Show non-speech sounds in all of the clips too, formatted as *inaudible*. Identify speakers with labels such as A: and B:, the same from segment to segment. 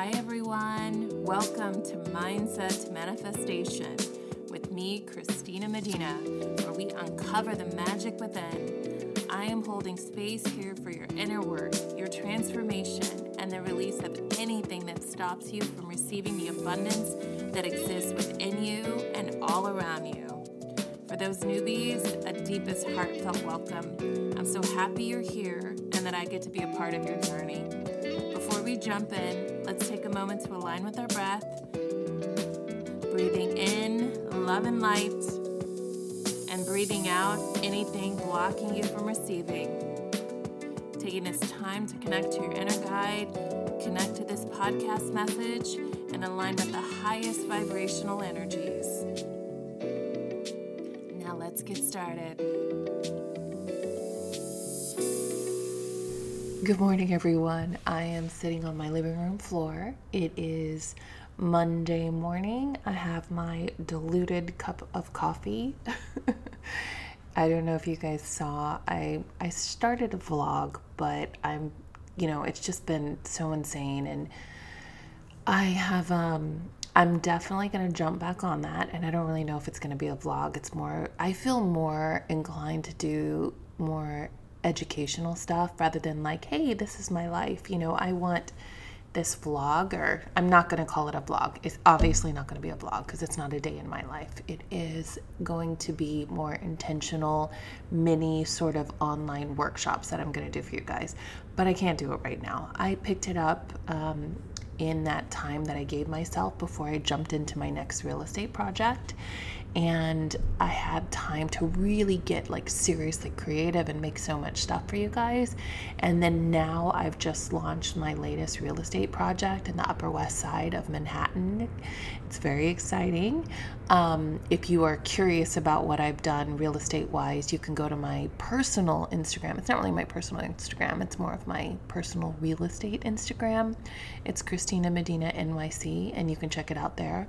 A: Hi, everyone. Welcome to Mindset to Manifestation with me, Christina Medina, where we uncover the magic within. I am holding space here for your inner work, your transformation, and the release of anything that stops you from receiving the abundance that exists within you and all around you. For those newbies, a deepest heartfelt welcome. I'm so happy you're here and that I get to be a part of your journey. Before we jump in, let's take a moment to align with our breath. Breathing in love and light, and breathing out anything blocking you from receiving. Taking this time to connect to your inner guide, connect to this podcast message, and align with the highest vibrational energies. Now let's get started. Good morning, everyone. I am sitting on my living room floor. It is Monday morning. I have my diluted cup of coffee. *laughs* I don't know if you guys saw. I I started a vlog, but I'm, you know, it's just been so insane and I have um I'm definitely going to jump back on that and I don't really know if it's going to be a vlog. It's more I feel more inclined to do more educational stuff rather than like, hey, this is my life. You know, I want this vlog, or I'm not going to call it a vlog. It's obviously not going to be a vlog because it's not a day in my life. It is going to be more intentional, mini sort of online workshops that I'm going to do for you guys. But I can't do it right now. I picked it up um, in that time that I gave myself before I jumped into my next real estate project and I had time to really get like seriously creative and make so much stuff for you guys. And then now I've just launched my latest real estate project in the Upper West Side of Manhattan. It's very exciting. Um, if you are curious about what I've done real estate wise, you can go to my personal Instagram. It's not really my personal Instagram, it's more of my personal real estate Instagram. It's Christina Medina NYC, and you can check it out there.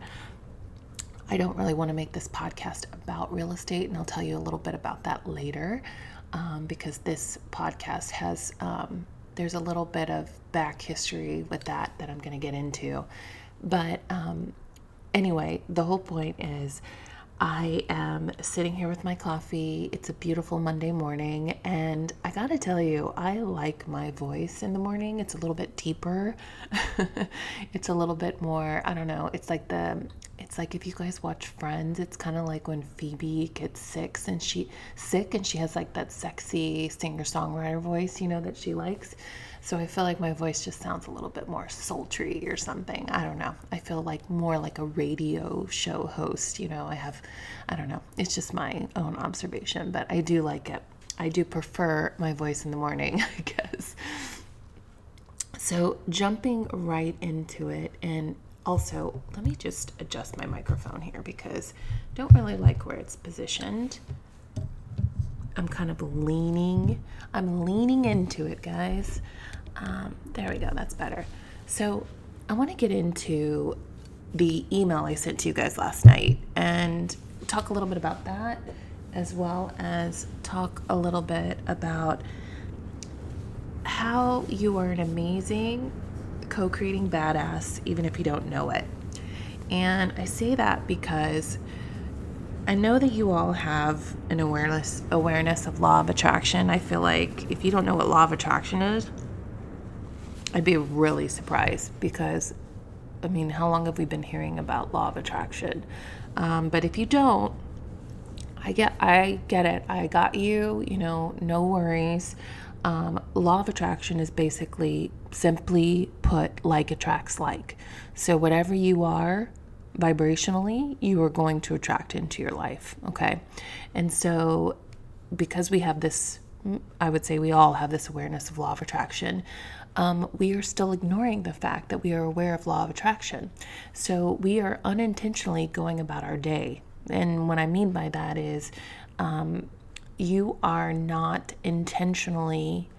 A: I don't really want to make this podcast about real estate, and I'll tell you a little bit about that later um, because this podcast has, um, there's a little bit of back history with that that I'm going to get into. But um, anyway, the whole point is I am sitting here with my coffee. It's a beautiful Monday morning, and I gotta tell you, I like my voice in the morning. It's a little bit deeper. *laughs* it's a little bit more, I don't know, it's like the it's like if you guys watch Friends, it's kind of like when Phoebe gets sick and she sick and she has like that sexy singer-songwriter voice, you know, that she likes. So I feel like my voice just sounds a little bit more sultry or something. I don't know. I feel like more like a radio show host. You know, I have, I don't know. It's just my own observation, but I do like it. I do prefer my voice in the morning, *laughs* I guess. So jumping right into it, and also let me just adjust my microphone here because I don't really like where it's positioned. I'm kind of leaning. I'm leaning into it, guys. Um, there we go, that's better. So, I want to get into the email I sent to you guys last night and talk a little bit about that, as well as talk a little bit about how you are an amazing co creating badass, even if you don't know it. And I say that because I know that you all have an awareness awareness of law of attraction. I feel like if you don't know what law of attraction is, I'd be really surprised because, I mean, how long have we been hearing about law of attraction? Um, but if you don't, I get, I get it. I got you. You know, no worries. Um, law of attraction is basically simply put, like attracts like. So whatever you are vibrationally, you are going to attract into your life. Okay, and so because we have this I would say we all have this awareness of law of attraction. Um, we are still ignoring the fact that we are aware of law of attraction. So we are unintentionally going about our day. And what I mean by that is um, you are not intentionally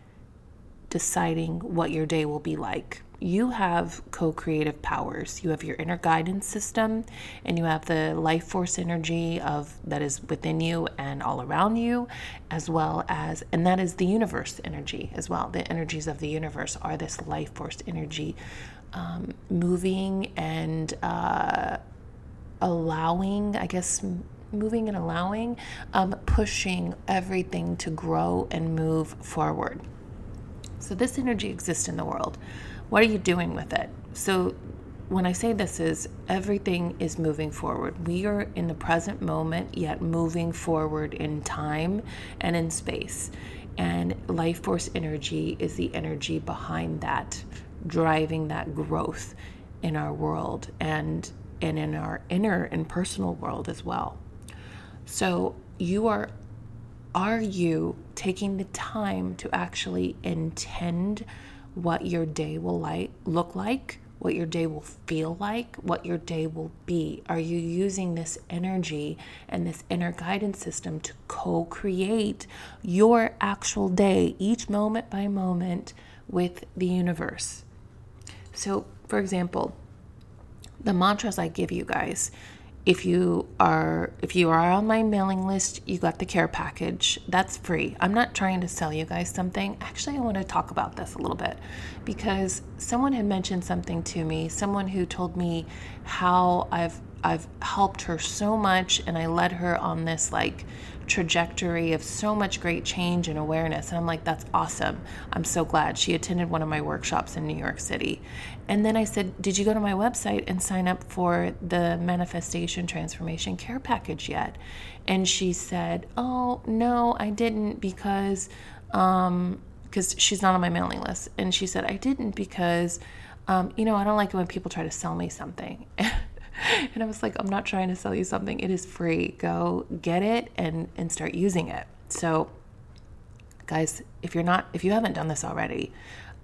A: deciding what your day will be like you have co creative powers. You have your inner guidance system, and you have the life force energy of that is within you and all around you, as well as, and that is the universe energy as well. The energies of the universe are this life force energy um, moving and uh, allowing, I guess, moving and allowing, um, pushing everything to grow and move forward. So, this energy exists in the world. What are you doing with it? So, when I say this is everything is moving forward. We are in the present moment, yet moving forward in time and in space. And life force energy is the energy behind that, driving that growth in our world and, and in our inner and personal world as well. So you are are you taking the time to actually intend what your day will like look like what your day will feel like, what your day will be. Are you using this energy and this inner guidance system to co create your actual day, each moment by moment, with the universe? So, for example, the mantras I give you guys if you are if you are on my mailing list you got the care package. That's free. I'm not trying to sell you guys something. Actually i want to talk about this a little bit because someone had mentioned something to me someone who told me how i've i've helped her so much and i led her on this like trajectory of so much great change and awareness. And I'm like, that's awesome. I'm so glad. She attended one of my workshops in New York City. And then I said, Did you go to my website and sign up for the Manifestation Transformation Care Package yet? And she said, Oh, no, I didn't because. Um, because she's not on my mailing list. And she said, I didn't because, um, you know, I don't like it when people try to sell me something. *laughs* *laughs* and I was like, I'm not trying to sell you something. It is free. Go get it and and start using it. So, guys, if you're not, if you haven't done this already,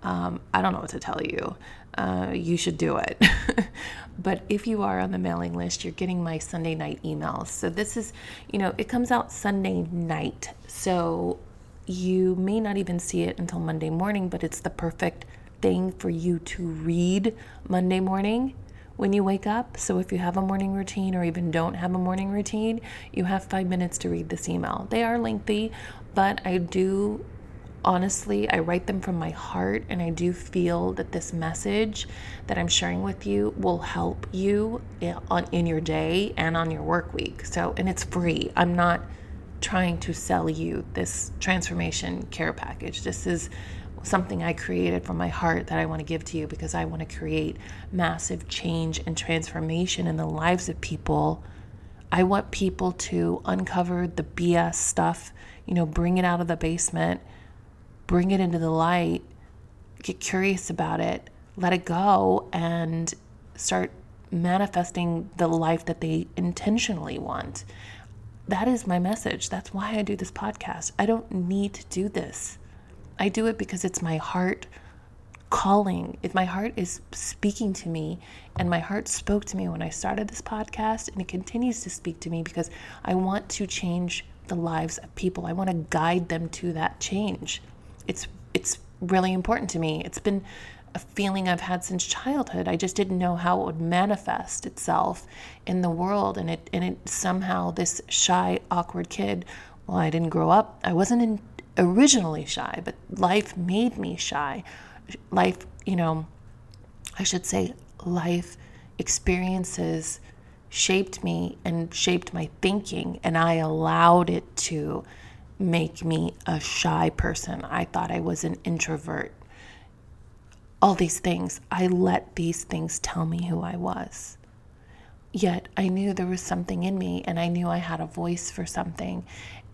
A: um, I don't know what to tell you. Uh, you should do it. *laughs* but if you are on the mailing list, you're getting my Sunday night emails. So this is, you know, it comes out Sunday night. So you may not even see it until Monday morning, but it's the perfect thing for you to read Monday morning when you wake up. So if you have a morning routine or even don't have a morning routine, you have five minutes to read this email. They are lengthy, but I do honestly, I write them from my heart, and I do feel that this message that I'm sharing with you will help you on in your day and on your work week. So, and it's free. I'm not trying to sell you this transformation care package. This is something I created from my heart that I want to give to you because I want to create massive change and transformation in the lives of people. I want people to uncover the BS stuff, you know, bring it out of the basement, bring it into the light, get curious about it, let it go, and start manifesting the life that they intentionally want. That is my message. That's why I do this podcast. I don't need to do this. I do it because it's my heart calling. If my heart is speaking to me, and my heart spoke to me when I started this podcast, and it continues to speak to me because I want to change the lives of people. I want to guide them to that change. It's it's really important to me. It's been a feeling I've had since childhood. I just didn't know how it would manifest itself in the world, and it and it somehow this shy, awkward kid. Well, I didn't grow up. I wasn't in originally shy, but life made me shy. Life, you know, I should say, life experiences shaped me and shaped my thinking, and I allowed it to make me a shy person. I thought I was an introvert. All these things, I let these things tell me who I was. Yet I knew there was something in me and I knew I had a voice for something.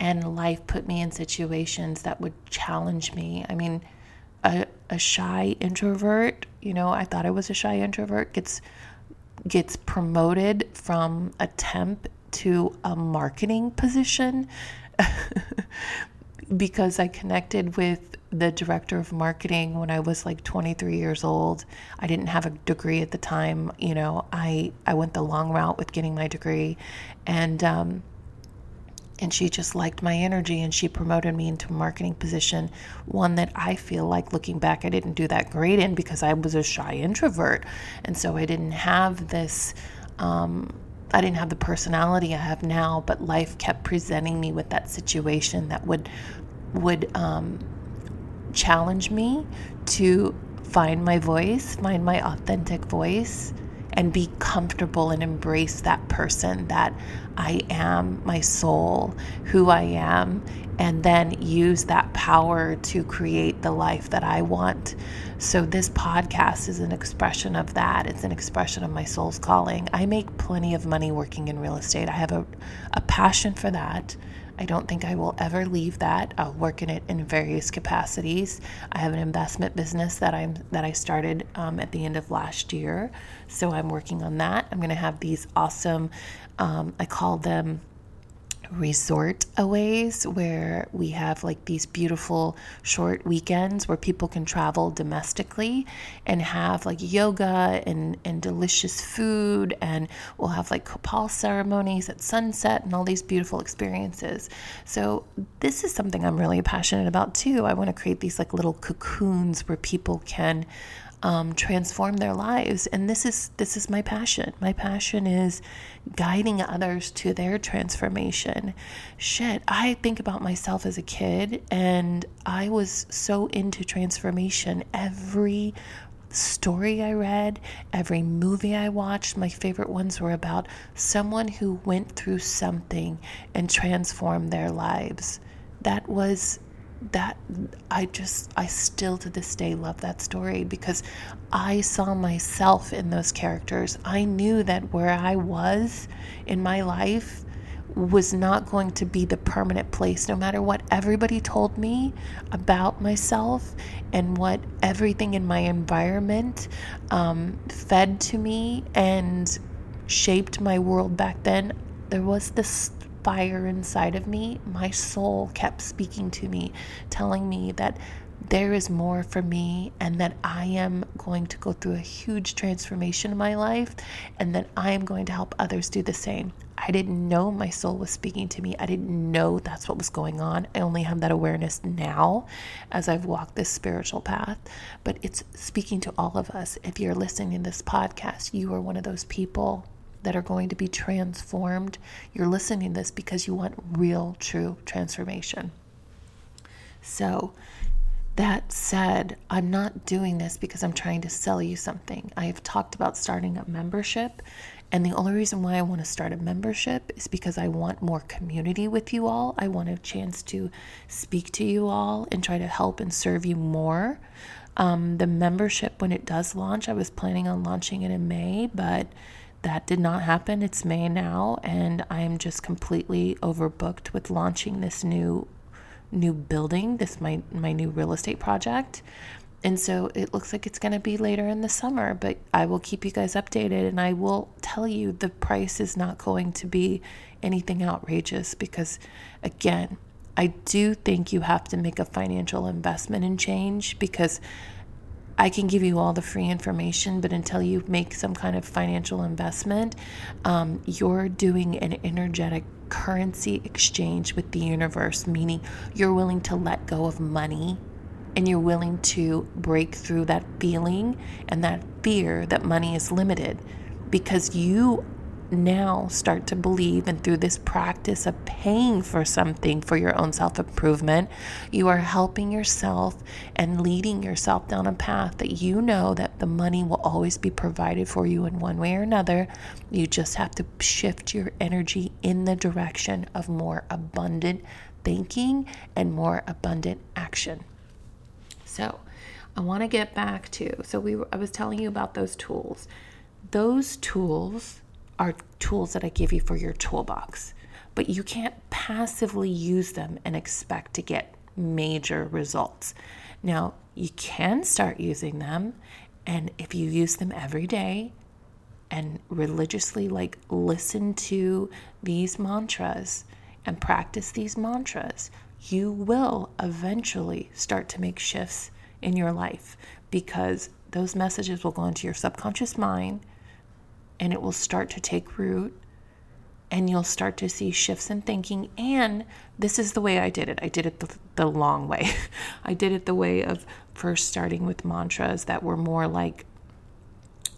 A: And life put me in situations that would challenge me. I mean, a, a shy introvert, you know, I thought I was a shy introvert, gets gets promoted from a temp to a marketing position *laughs* because I connected with the director of marketing when I was like 23 years old. I didn't have a degree at the time. You know, I I went the long route with getting my degree, and um, and she just liked my energy and she promoted me into a marketing position, one that I feel like looking back I didn't do that great in because I was a shy introvert, and so I didn't have this. Um, I didn't have the personality I have now, but life kept presenting me with that situation that would would um, challenge me to find my voice, find my authentic voice, and be comfortable and embrace that person that I am, my soul, who I am, and then use that power to create the life that I want. So, this podcast is an expression of that. It's an expression of my soul's calling. I make plenty of money working in real estate, I have a, a passion for that. I don't think I will ever leave that. I'll work in it in various capacities. I have an investment business that I'm that I started um, at the end of last year, so I'm working on that. I'm going to have these awesome. Um, I call them resort aways where we have like these beautiful short weekends where people can travel domestically and have like yoga and, and delicious food and we'll have like cacao ceremonies at sunset and all these beautiful experiences. So this is something i'm really passionate about too. I want to create these like little cocoons where people can um, transform their lives. And this is this is my passion. My passion is guiding others to their transformation. Shit, I think about myself as a kid, and I was so into transformation. Every story I read, every movie I watched, my favorite ones were about someone who went through something and transformed their lives. That was that I just, I still to this day love that story because I saw myself in those characters. I knew that where I was in my life was not going to be the permanent place, no matter what everybody told me about myself and what everything in my environment um, fed to me and shaped my world back then. There was this fire inside of me, my soul kept speaking to me, telling me that there is more for me and that I am going to go through a huge transformation in my life and that I am going to help others do the same. I didn't know my soul was speaking to me. I didn't know that's what was going on. I only have that awareness now as I've walked this spiritual path. But it's speaking to all of us. If you're listening to this podcast, you are one of those people that are going to be transformed. You're listening to this because you want real, true transformation. So, that said, I'm not doing this because I'm trying to sell you something. I have talked about starting a membership, and the only reason why I want to start a membership is because I want more community with you all. I want a chance to speak to you all and try to help and serve you more. Um, the membership, when it does launch, I was planning on launching it in May, but that did not happen. It's May now, and I'm just completely overbooked with launching this new new building, this my my new real estate project. And so it looks like it's going to be later in the summer, but I will keep you guys updated and I will tell you the price is not going to be anything outrageous because again, I do think you have to make a financial investment in change because I can give you all the free information, but until you make some kind of financial investment, um, you're doing an energetic currency exchange with the universe, meaning you're willing to let go of money and you're willing to break through that feeling and that fear that money is limited because you now start to believe, and through this practice of paying for something for your own self improvement, you are helping yourself and leading yourself down a path that you know that the money will always be provided for you in one way or another. You just have to shift your energy in the direction of more abundant thinking and more abundant action. So, I want to get back to so we I was telling you about those tools. Those tools are tools that I give you for your toolbox, but you can't passively use them and expect to get major results. Now, you can start using them, and if you use them every day and religiously, like listen to these mantras and practice these mantras, you will eventually start to make shifts in your life because those messages will go into your subconscious mind and it will start to take root and you'll start to see shifts in thinking. And this is the way I did it. I did it the, the, long way. *laughs* I did it the way of first starting with mantras that were more like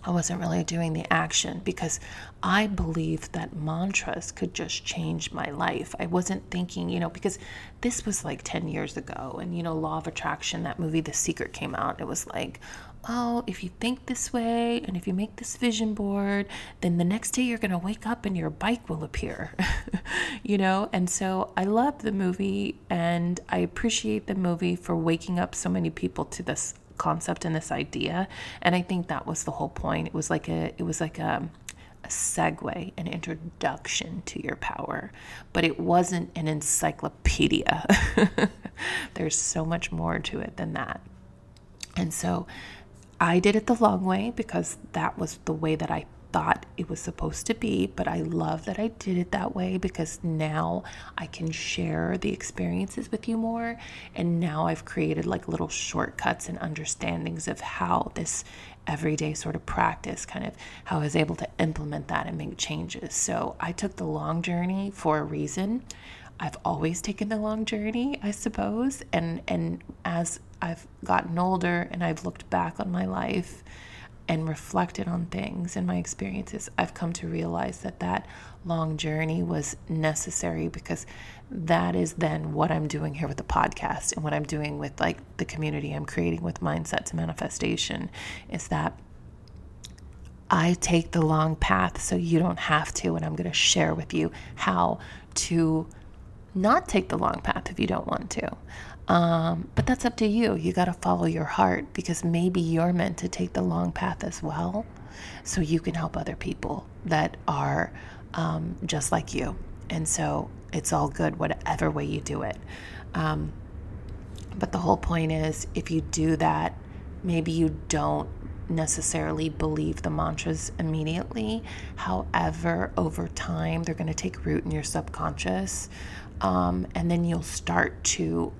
A: I wasn't really doing the action because I believed that mantras could just change my life. I wasn't thinking, you know, because this was like 10 years ago and, you know, Law of Attraction, that movie The Secret came out. It was like, oh, if you think this way and if you make this vision board, then the next day you're going to wake up and your bike will appear, *laughs* you know? And so I love the movie and I appreciate the movie for waking up so many people to this concept and this idea. And I think that was the whole point. It was like a, it was like a, a segue, an introduction to your power, but it wasn't an encyclopedia. *laughs* There's so much more to it than that. And so I did it the long way because that was the way that I thought it was supposed to be, but I love that I did it that way because now I can share the experiences with you more. And now I've created like little shortcuts and understandings of how this everyday sort of practice kind of how I was able to implement that and make changes. So I took the long journey for a reason. I've always taken the long journey, I suppose, and and as I've gotten older and I've looked back on my life and reflected on things and my experiences, I've come to realize that that long journey was necessary because that is then what I'm doing here with the podcast and what I'm doing with like the community I'm creating with Mindset to Manifestation is that I take the long path so you don't have to. And I'm going to share with you how to not take the long path if you don't want to. Um, but that's up to you. You got to follow your heart because maybe you're meant to take the long path as well so you can help other people that are um, just like you. And so it's all good, whatever way you do it. Um, but the whole point is if you do that, maybe you don't necessarily believe the mantras immediately. However, over time, they're going to take root in your subconscious. Um, and then you'll start to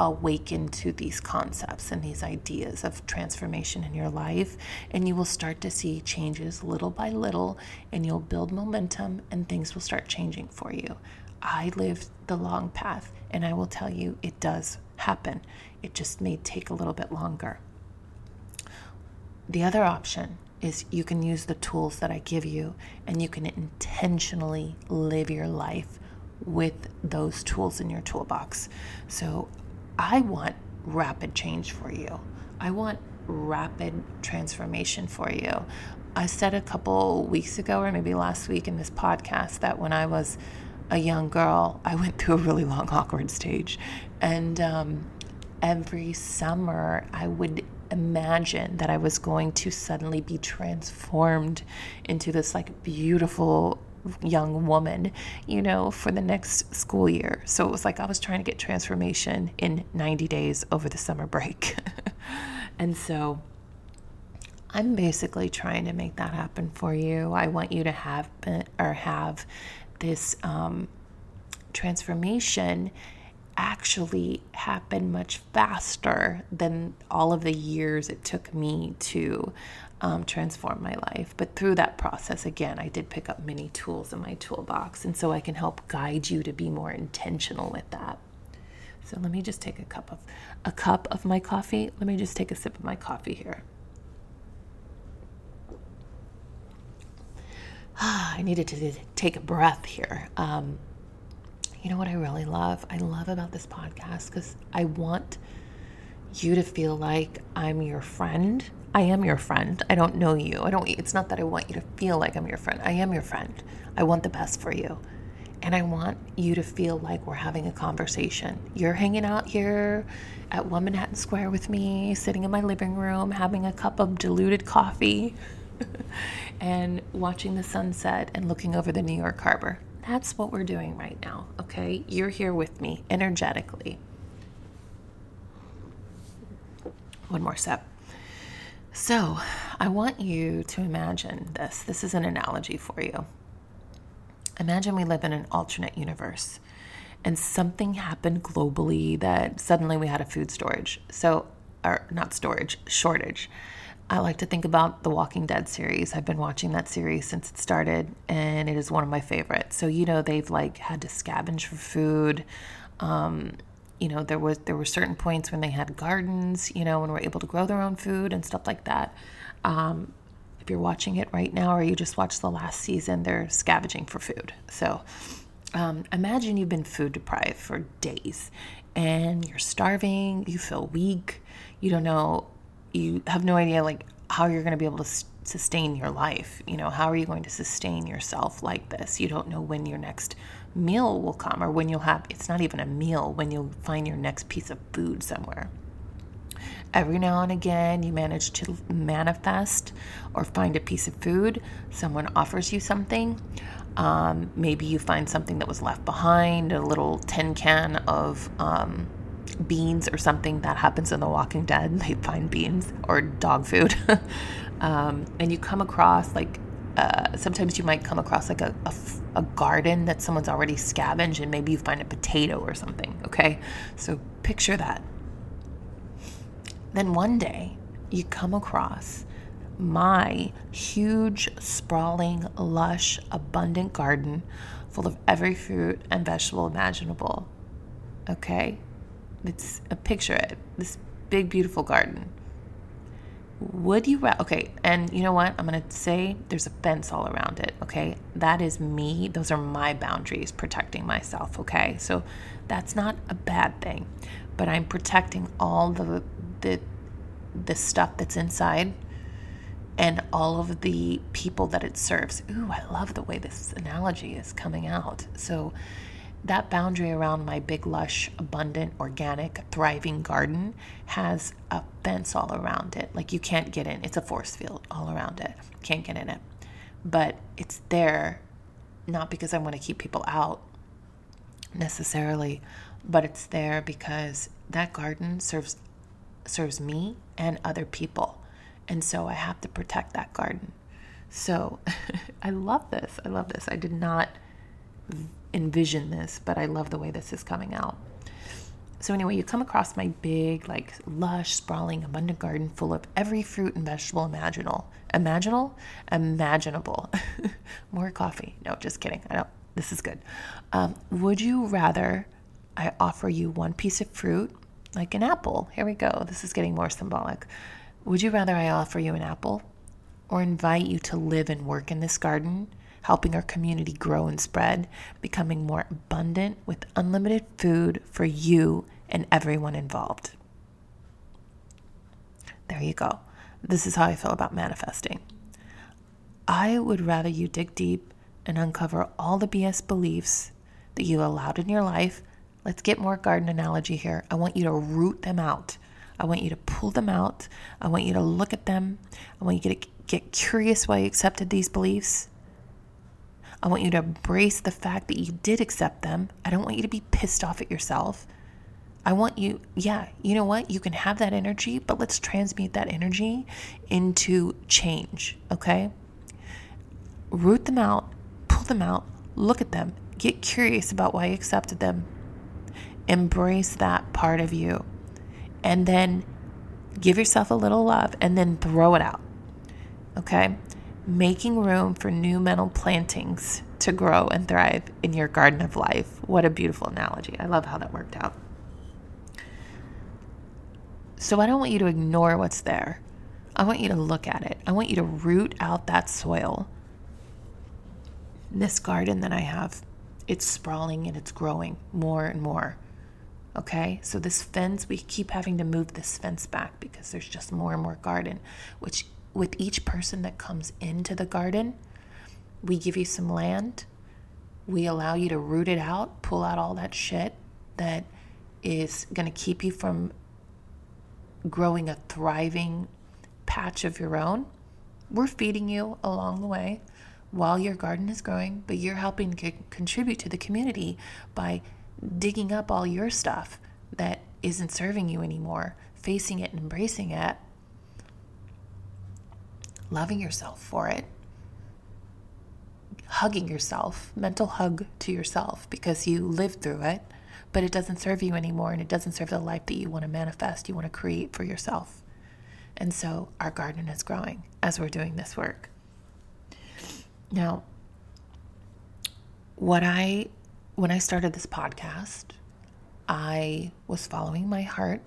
A: awaken to these concepts and these ideas of transformation in your life. And you will start to see changes little by little, and you'll build momentum, and things will start changing for you. I lived the long path, and I will tell you it does happen. It just may take a little bit longer. The other option is you can use the tools that I give you and you can intentionally live your life with those tools in your toolbox. So I want rapid change for you. I want rapid transformation for you. I said a couple weeks ago, or maybe last week in this podcast, that when I was a young girl, I went through a really long, *laughs* awkward stage. And um, every summer, I would imagine that I was going to suddenly be transformed into this like beautiful young woman, you know, for the next school year. So it was like I was trying to get transformation in 90 days over the summer break. *laughs* and so I'm basically trying to make that happen for you. I want you to have or have this um, transformation actually happen much faster than all of the years it took me to um, transform my life. But through that process, again, I did pick up many tools in my toolbox. And so I can help guide you to be more intentional with that. So let me just take a cup of a cup of my coffee. Let me just take a sip of my coffee here. Ah, *sighs* I needed to take a breath here. Um, you know what I really love? I love about this podcast because I want you to feel like I'm your friend I am your friend. I don't know you. I don't it's not that I want you to feel like I'm your friend. I am your friend. I want the best for you. And I want you to feel like we're having a conversation. You're hanging out here at One Manhattan Square with me, sitting in my living room, having a cup of diluted coffee, *laughs* and watching the sunset and looking over the New York harbor. That's what we're doing right now, okay? You're here with me energetically. One more step. So, I want you to imagine this. This is an analogy for you. Imagine we live in an alternate universe and something happened globally that suddenly we had a food storage. So, or not storage, shortage. I like to think about the Walking Dead series. I've been watching that series since it started and it is one of my favorites. So, you know, they've like had to scavenge for food. Um, you know there was there were certain points when they had gardens you know and were able to grow their own food and stuff like that um, if you're watching it right now or you just watched the last season they're scavenging for food so um, imagine you've been food deprived for days and you're starving you feel weak you don't know you have no idea like how you're going to be able to sustain your life. You know, how are you going to sustain yourself like this? You don't know when your next meal will come or when you'll have it's not even a meal, when you'll find your next piece of food somewhere. Every now and again, you manage to manifest or find a piece of food. Someone offers you something. Um, maybe you find something that was left behind, a little tin can of um, beans or something that happens in The Walking Dead. *laughs* They find beans or dog food. *laughs* um, and you come across like uh, sometimes you might come across like a, a, a, garden that someone's already scavenged and maybe you find a potato or something okay? So picture that. Then one day you come across my huge sprawling lush abundant garden full of every fruit and vegetable imaginable okay? It's a picture it this big beautiful garden would you rather? Okay, and you know what? I'm to say there's a fence all around it. Okay, that is me. Those are my boundaries protecting myself. Okay, so that's not a bad thing, but I'm protecting all the the the stuff that's inside and all of the people that it serves. Ooh, I love the way this analogy is coming out. So that boundary around my big, lush, abundant, organic, thriving garden has a fence all around it. Like you can't get in. It's a force field all around it. Can't get in it. But it's there not because I want to keep people out necessarily, but it's there because that garden serves serves me and other people. And so I have to protect that garden. So *laughs* I love this. I love this. I did not envision this, but I love the way this is coming out. So, anyway, you come across my big, like lush, sprawling, abundant garden full of every fruit and vegetable imaginable. Imaginable? Imaginable. *laughs* More coffee. No, just kidding. I don't. This is good. Um, would you rather I offer you one piece of fruit, like an apple? Here we go. This is getting more symbolic. Would you rather I offer you an apple or invite you to live and work in this garden helping our community grow and spread, becoming more abundant with unlimited food for you and everyone involved. There you go. This is how I feel about manifesting. I would rather you dig deep and uncover all the BS beliefs that you allowed in your life. Let's get more garden analogy here. I want you to root them out. I want you to pull them out. I want you to look at them. I want you to get curious why you accepted these beliefs. I want you to embrace the fact that you did accept them. I don't want you to be pissed off at yourself. I want you, yeah, you know what? You can have that energy, but let's transmute that energy into change, okay? Root them out, pull them out, look at them, get curious about why you accepted them, embrace that part of you, and then give yourself a little love and then throw it out, okay? Making room for new mental plantings to grow and thrive in your garden of life. What a beautiful analogy. I love how that worked out. So I don't want you to ignore what's there. I want you to look at it. I want you to root out that soil. This garden that I have, it's sprawling and it's growing more and more. Okay, so this fence, we keep having to move this fence back because there's just more and more garden, which with each person that comes into the garden, we give you some land. We allow you to root it out, pull out all that shit that is going to keep you from growing a thriving patch of your own. We're feeding you along the way while your garden is growing, but you're helping to contribute to the community by digging up all your stuff that isn't serving you anymore, facing it and embracing it, loving yourself for it, hugging yourself, mental hug to yourself because you lived through it, but it doesn't serve you anymore and it doesn't serve the life that you want to manifest, you want to create for yourself. And so our garden is growing as we're doing this work. Now, what I when I started this podcast, I was following my heart.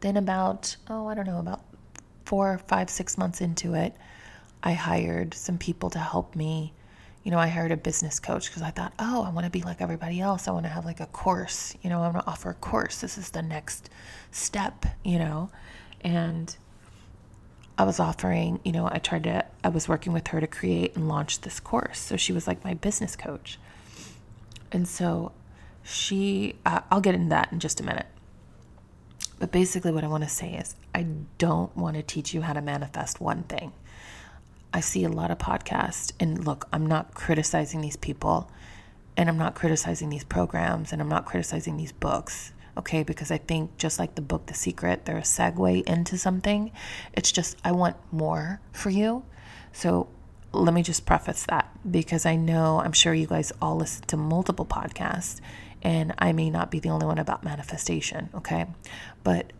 A: Then about oh, I don't know, about four, five, six months into it, I hired some people to help me. You know, I hired a business coach because I thought, oh, I want to be like everybody else. I want to have like a course. You know, I want to offer a course. This is the next step, you know. And I was offering, you know, I tried to, I was working with her to create and launch this course. So she was like my business coach. And so she, uh, I'll get into that in just a minute. But basically, what I want to say is, I don't want to teach you how to manifest one thing. I see a lot of podcasts, and look, I'm not criticizing these people, and I'm not criticizing these programs, and I'm not criticizing these books okay? Because I think just like the book The Secret, they're a segue into something. It's just, I want more for you. So let me just preface that because I know, I'm sure you guys all listen to multiple podcasts, and I may not be the only one about manifestation, okay? But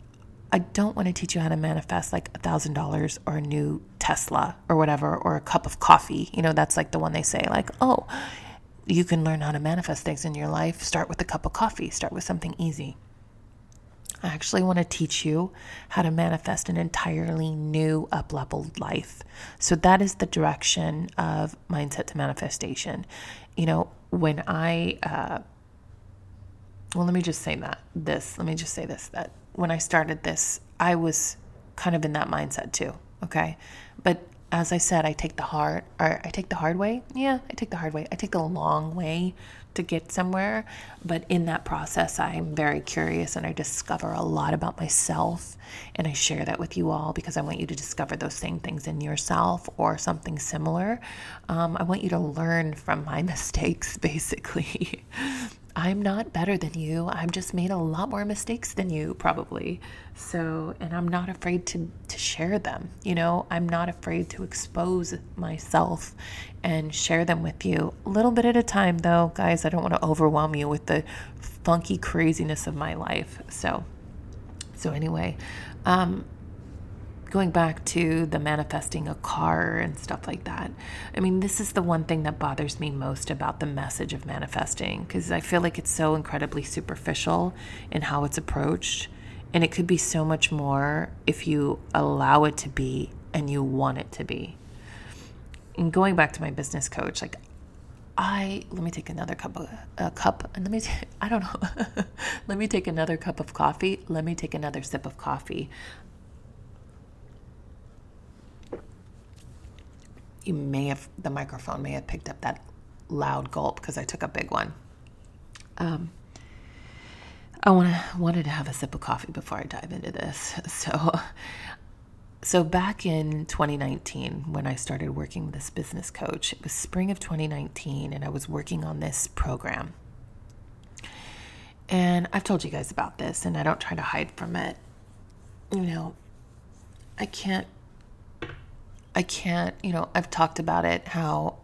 A: I don't want to teach you how to manifest like a thousand dollars or a new Tesla or whatever, or a cup of coffee. You know, that's like the one they say, like, oh, you can learn how to manifest things in your life. Start with a cup of coffee, start with something easy. I actually want to teach you how to manifest an entirely new up leveled life. So that is the direction of mindset to manifestation. You know, when I, uh, well, let me just say that this, let me just say this that when I started this, I was kind of in that mindset too. Okay. But as I said, I take the hard, or I take the hard way. Yeah, I take the hard way. I take the long way to get somewhere. But in that process, I'm very curious and I discover a lot about myself. And I share that with you all because I want you to discover those same things in yourself or something similar. Um, I want you to learn from my *laughs* mistakes, basically. I'm not better than you. I've just made a lot more mistakes than you, probably. So, and I'm not afraid to, to share them. You know, I'm not afraid to expose myself and share them with you a little bit at a time, though, guys. I don't want to overwhelm you with the funky craziness of my life. So, so anyway, um, going back to the manifesting a car and stuff like that. I mean, this is the one thing that bothers me most about the message of manifesting because I feel like it's so incredibly superficial in how it's approached. And it could be so much more if you allow it to be and you want it to be. And going back to my business coach, like I let me take another cup of a cup and let me t- *laughs* I don't know. *laughs* let me take another cup of coffee. Let me take another sip of coffee. You may have the microphone may have picked up that loud gulp because I took a big one. Um, I want wanted to have a sip of coffee before I dive into this. *laughs* So, so back in 2019, when I started working with this business coach, it was spring of 2019, and I was working on this program. And I've told you guys about this, and I don't try to hide from it. You know, I can't I can't, you know, I've talked about it how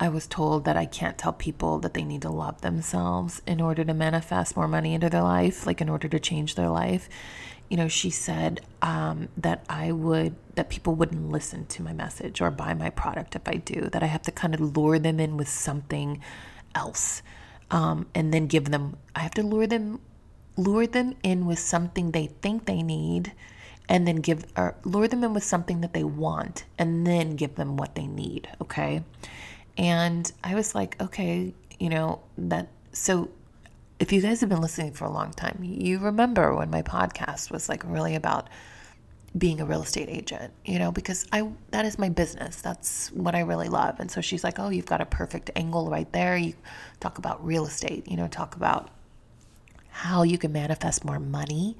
A: I was told that I can't tell people that they need to love themselves in order to manifest more money into their life, like in order to change their life. You know, she said um, that I would, that people wouldn't listen to my message or buy my product if I do, that I have to kind of lure them in with something else um, and then give them, I have to lure them, lure them in with something they think they need and then give or lure them in with something that they want and then give them what they need okay? And i was like okay you know that so if you guys have been listening for a long time you remember when my podcast was like really about being a real estate agent you know because i that is my business. That's what i really love. And so she's like oh you've got a perfect angle right there. You talk about real estate you know talk about how you can manifest more money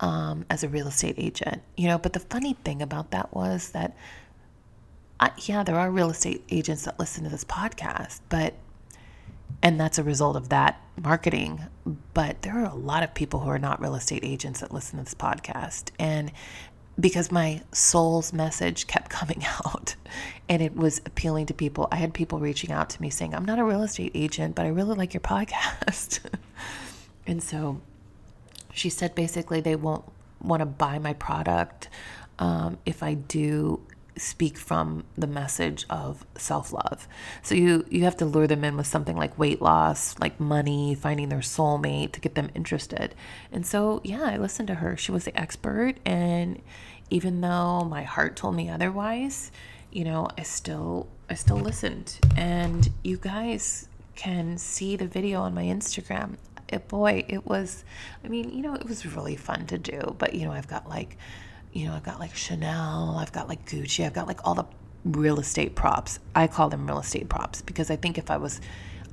A: um, as a real estate agent. You know, but the funny thing about that was that, I, yeah, there are real estate agents that listen to this podcast, but and that's a result of that marketing. But there are a lot of people who are not real estate agents that listen to this podcast, and because my soul's message kept *laughs* coming out and it was appealing to people. I had people reaching out to me saying, I'm not a real estate agent, but I really like your podcast. *laughs* and so she said basically they won't want to buy my product um, if I do speak from the message of self-love. So you you have to lure them in with something like weight loss, like money, finding their soulmate to get them interested. And so yeah, I listened to her. She was the expert and even though my heart told me otherwise, you know, I still I still listened. And you guys can see the video on my Instagram it, boy, it was, I mean, you know, it was really fun to do. But, you know, I've got like you know, I've got like Chanel, I've got like Gucci, I've got like all the real estate props. I call them real estate props because I think if I was,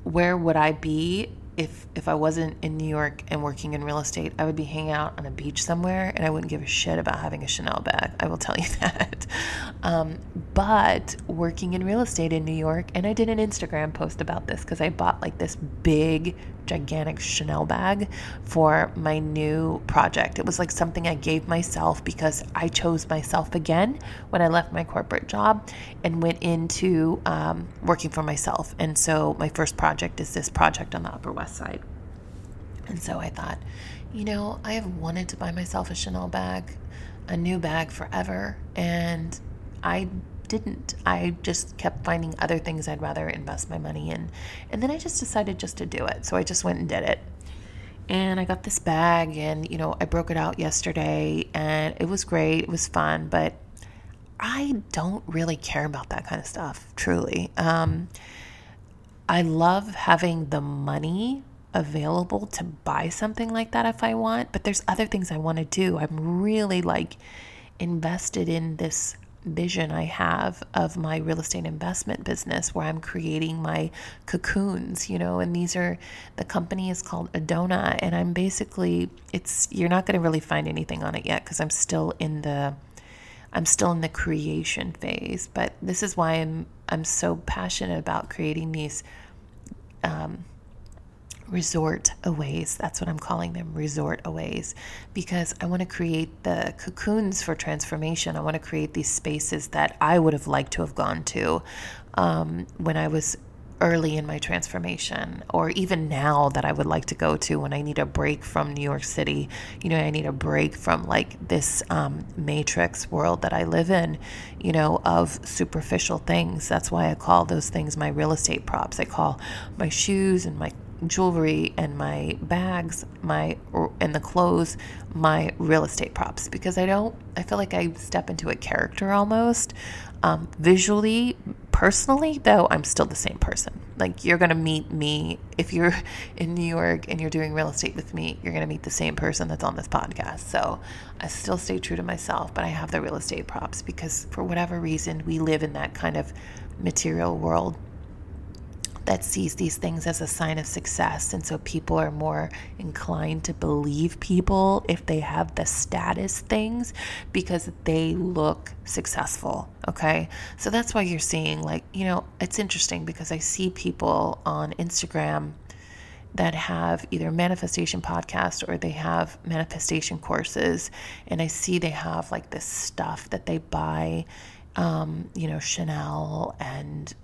A: where would I be if if I wasn't in New York and working in real estate, I would be hanging out on a beach somewhere, and I wouldn't give a shit about having a Chanel bag. I will tell you *laughs* that. Um, but working in real estate in New York, and I did an Instagram post about this because I bought like this big, gigantic Chanel bag for my new project. It was like something I gave myself because I chose myself again when I left my corporate job and went into um, working for myself. And so my first project is this project on the Upper West West Side. And so I thought, you know, I have wanted to buy myself a Chanel bag, a new bag forever, and I didn't. I just kept finding other things I'd rather invest my money in. And then I just decided just to do it. So I just went and did it. And I got this bag and, you know, I broke it out yesterday and it was great. It was fun, but I don't really care about that kind of stuff, truly. Um, I love having the money available to buy something like that if I want, but there's other things I want to do. I'm really like invested in this vision I have of my real estate investment business where I'm creating my cocoons, you know, and these are the company is called Adona and I'm basically it's you're not going to really find anything on it yet cuz I'm still in the I'm still in the creation phase, but this is why I'm I'm so passionate about creating these um, resort aways. That's what I'm calling them, resort aways, because I want to create the cocoons for transformation. I want to create these spaces that I would have liked to have gone to um, when I was early in my transformation, or even now that I would like to go to when I need a break from New York City. You know, I need a break from like this um, matrix world that I live in, you know, of superficial things. That's why I call those things my real estate props. I call my shoes and my jewelry and my bags my and the clothes my real estate props because i don't i feel like i step into a character almost um, visually personally, though, I'm still the same person. Like, you're going to meet me if you're *laughs* in New York and you're doing real estate with me, you're going to meet the same person that's on this podcast. So I still stay true to myself, but I have the real estate props because for whatever reason, we live in that kind of material world that sees these things as a sign of success. And so people are more inclined to believe people if they have the status things because they look successful. Okay. So that's why you're seeing, like, you know, it's interesting because I see people on Instagram that have either manifestation podcast or they have manifestation courses and i see they have like this stuff that they buy um, you know chanel and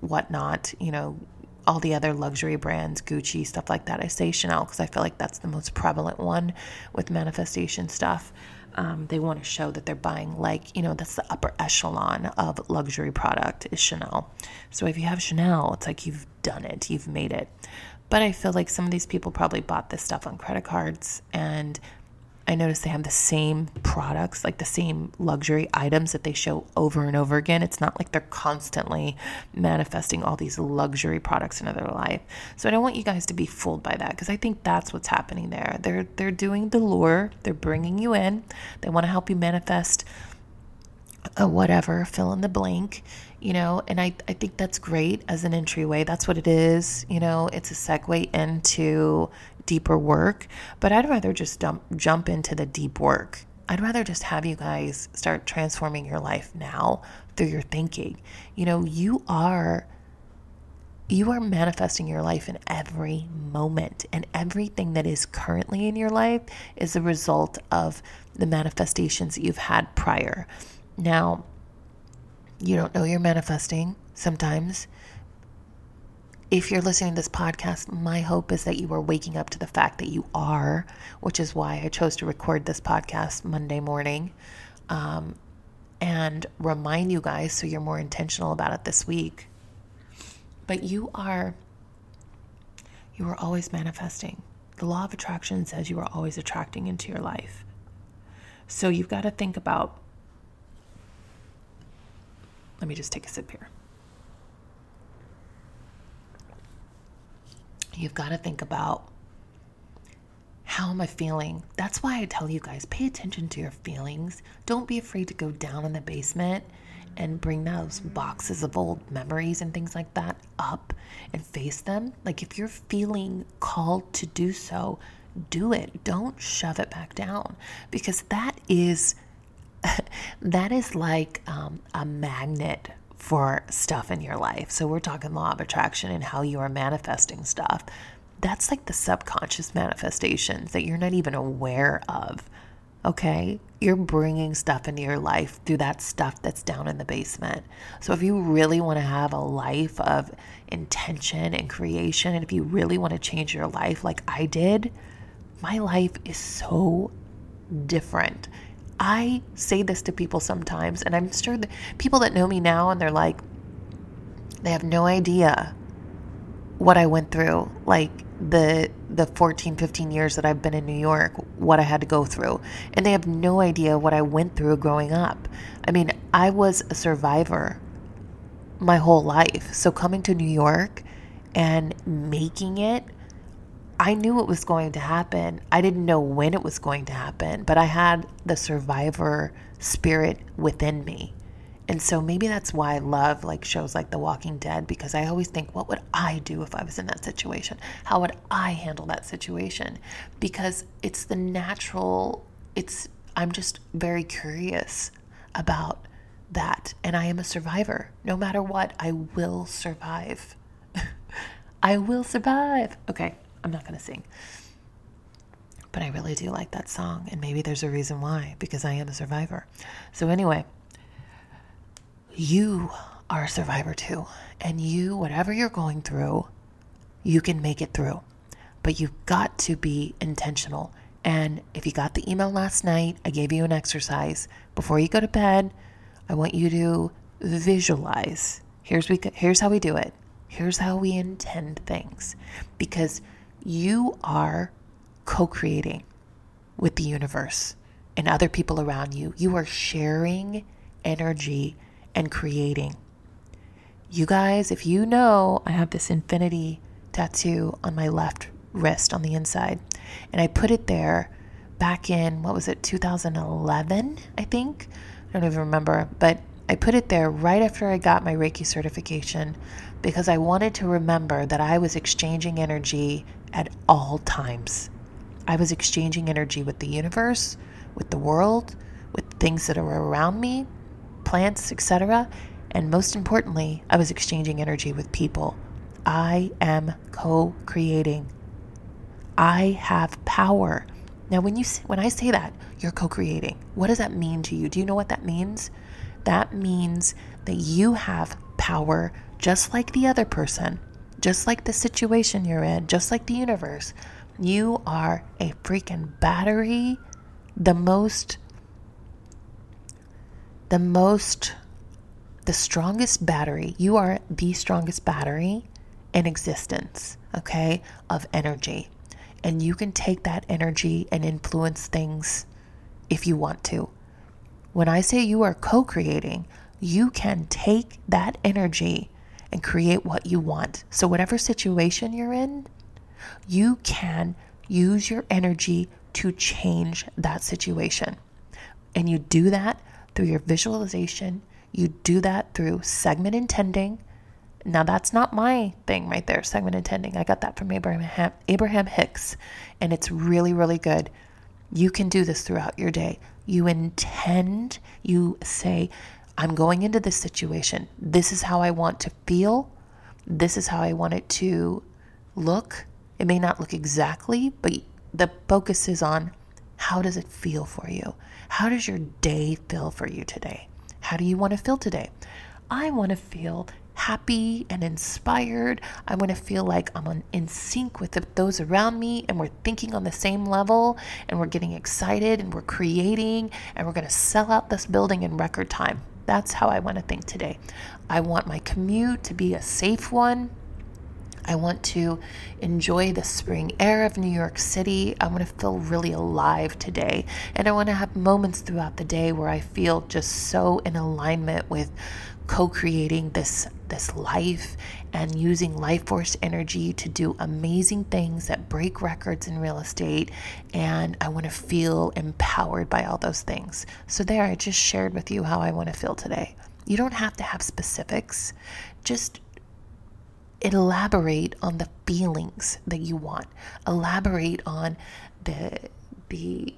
A: whatnot, you know, all the other luxury brands, Gucci, stuff like that. I say Chanel because I feel like that's the most prevalent one with manifestation stuff. Um, they want to show that they're buying like you know that's the upper echelon of luxury product is Chanel. So if you have Chanel, it's like you've done it, you've made it. But I feel like some of these people probably bought this stuff on credit cards and I notice they have the same products, like the same luxury items that they show over and over again. It's not like they're constantly manifesting all these luxury products in their life. So I don't want you guys to be fooled by that because I think that's what's happening there. They're they're doing the lure. They're bringing you in. They want to help you manifest a whatever, fill in the blank, you know, and I, I think that's great as an entryway. That's what it is, you know, it's a segue into deeper work, but I'd rather just dump, jump into the deep work. I'd rather just have you guys start transforming your life now through your thinking. You know, you are you are manifesting your life in every moment and everything that is currently in your life is a result of the manifestations that you've had prior. Now, you don't know you're manifesting sometimes if you're listening to this podcast, my hope is that you are waking up to the fact that you are, which is why I chose to record this podcast Monday morning um, and remind you guys so you're more intentional about it this week. But you are, you are always manifesting. The law of attraction says you are always attracting into your life. So you've got to think about, let me just take a sip here. You've got to think about How am I feeling? That's why I tell you guys pay attention to your feelings. Don't be afraid to go down in the basement and bring those boxes of old memories and things like that up and face them. Like if you're feeling called to do so, do it. Don't shove it back down because that is *laughs* that is like um, a magnet for stuff in your life. So we're talking law of attraction and how you are manifesting stuff. That's like the subconscious manifestations that you're not even aware of. Okay? You're bringing stuff into your life through that stuff that's down in the basement. So if you really want to have a life of intention and creation, and if you really want to change your life like I did, my life is so different. I say this to people sometimes, and I'm sure that people that know me now and they're like, they have no idea what I went through, like the the 14, 15 years that I've been in New York, what I had to go through. And they have no idea what I went through growing up. I mean, I was a survivor my whole life. So coming to New York and making it I knew it was going to happen. I didn't know when it was going to happen, but I had the survivor spirit within me. And so maybe that's why I love like shows like The Walking Dead because I always think, what would I do if I was in that situation? How would I handle that situation? Because it's the natural, it's, I'm just very curious about that. And I am a survivor. No matter what, I will survive. *laughs* I will survive. Okay. I'm not going to sing. But I really do like that song, and maybe there's a reason why, because I am a survivor. So, anyway, you are a survivor too. And you, whatever you're going through, you can make it through. But you've got to be intentional. And if you got the email last night, I gave you an exercise. Before you go to bed, I want you to visualize. Here's, we, here's how we do it. Here's how we intend things. Because you are co creating with the universe and other people around you. You are sharing energy and creating. You guys, if you know, I have this infinity tattoo on my left wrist on the inside, and I put it there back in, what was it, 2011, I think? I don't even remember, but I put it there right after I got my Reiki certification because I wanted to remember that I was exchanging energy at all times. I was exchanging energy with the universe, with the world, with things that are around me, plants, etc. And most importantly, I was exchanging energy with people. I am co creating. I have power. Now, when, you, when I say that, you're co creating, what does that mean to you? Do you know what that means? That means that you have power just like the other person just like the situation you're in, just like the universe, you are a freaking battery, the most, the most, the strongest battery. You are the strongest battery in existence, okay, of energy. And you can take that energy and influence things if you want to. When I say you are co creating, you can take that energy and create what you want. So, whatever situation you're in, you can use your energy to change that situation. And you do that through your visualization, you do that through segment intending. Now, that's not my thing right there, segment intending. I got that from Abraham, Abraham Hicks, and it's really, really good. You can do this throughout your day. You intend, you say, I'm going into this situation. This is how I want to feel. This is how I want it to look. It may not look exactly, but the focus is on how does it feel for you? How does your day feel for you today? How do you want to feel today? I want to feel happy and inspired. I want to feel like I'm in sync with those around me and we're thinking on the same level and we're getting excited and we're creating and we're going to sell out this building in record time. That's how I want to think today. I want my commute to be a safe one. I want to enjoy the spring air of New York City. I want to feel really alive today. And I want to have moments throughout the day where I feel just so in alignment with co-creating this this life and using life force energy to do amazing things that break records in real estate and I want to feel empowered by all those things. So there I just shared with you how I want to feel today. You don't have to have specifics. Just elaborate on the feelings that you want. Elaborate on the the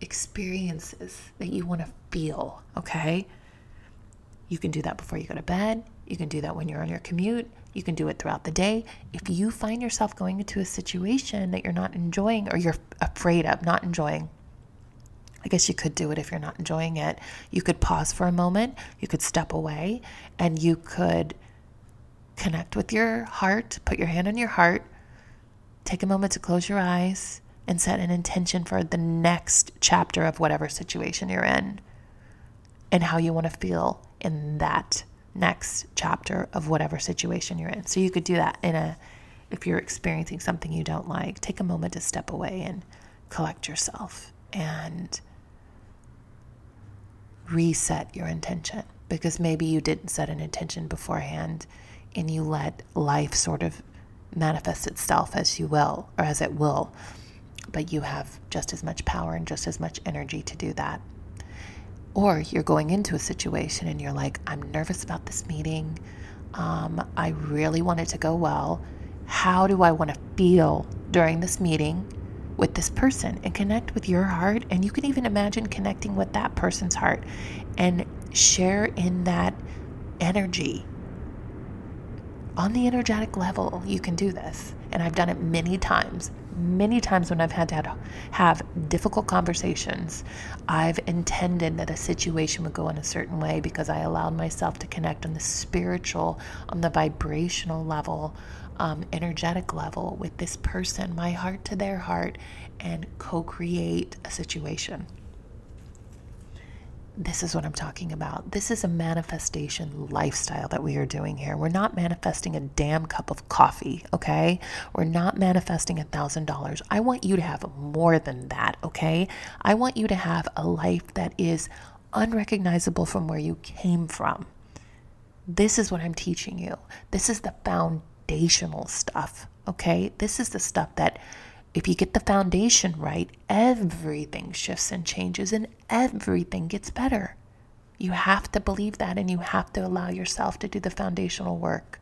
A: experiences that you want to feel, okay? You can do that before you go to bed. You can do that when you're on your commute. You can do it throughout the day. If you find yourself going into a situation that you're not enjoying or you're afraid of not enjoying, I guess you could do it if you're not enjoying it. You could pause for a moment, you could step away, and you could connect with your heart, put your hand on your heart, take a moment to close your eyes, and set an intention for the next chapter of whatever situation you're in and how you want to feel in that next chapter of whatever situation you're in. So you could do that in a if you're experiencing something you don't like, take a moment to step away and collect yourself and reset your intention because maybe you didn't set an intention beforehand and you let life sort of manifest itself as you will or as it will. But you have just as much power and just as much energy to do that. Or you're going into a situation and you're like, I'm nervous about this meeting. Um, I really want it to go well. How do I want to feel during this meeting with this person and connect with your heart? And you can even imagine connecting with that person's heart and share in that energy on the energetic level, you can do this. And I've done it many times. Many times when I've had to have difficult conversations, I've intended that a situation would go in a certain way because I allowed myself to connect on the spiritual, on the vibrational level, um, energetic level with this person, my heart to their heart, and co create a situation. This is what I'm talking about. This is a manifestation lifestyle that we are doing here. We're not manifesting a damn cup of coffee, okay? We're not manifesting a thousand dollars. I want you to have more than that, okay? I want you to have a life that is unrecognizable from where you came from. This is what I'm teaching you. This is the foundational stuff, okay? This is the stuff that if you get the foundation right, everything shifts and changes and everything gets better. You have to believe that and you have to allow yourself to do the foundational work.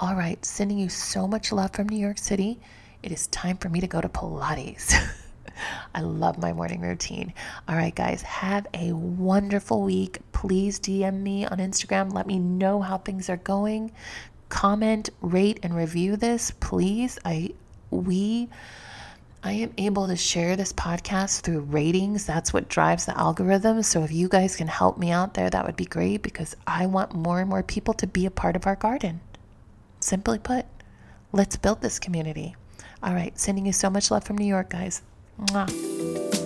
A: All right, sending you so much love from New York City. It is time for me to go to Pilates. *laughs* I love my morning routine. All right, guys, have a wonderful week. Please DM me on Instagram. Let me know how things are going. Comment, rate, and review this, please. I we I am able to share this podcast through ratings. That's what drives the algorithm. So if you guys can help me out there, that would be great because I want more and more people to be a part of our garden. Simply put, let's build this community. All right, sending you so much love from New York, guys. Mwah.